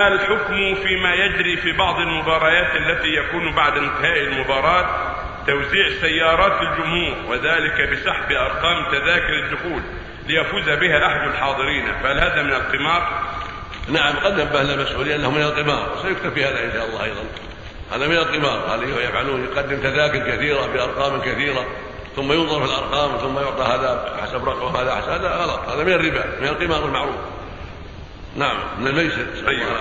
ما الحكم فيما يجري في بعض المباريات التي يكون بعد انتهاء المباراة توزيع سيارات الجمهور وذلك بسحب أرقام تذاكر الدخول ليفوز بها أحد الحاضرين. فهل هذا من القمار؟ نعم قد نبه المسؤولين أنه من القمار وسيكتفي هذا إن شاء الله أيضا. هذا من القمار قال يفعلون يقدم تذاكر كثيرة بأرقام كثيرة ثم ينظر في الأرقام ثم يعطى هذا حسب رقم هذا حسب هذا غلط. هذا من الربا من القمار المعروف. نعم من الميسر. أيوة.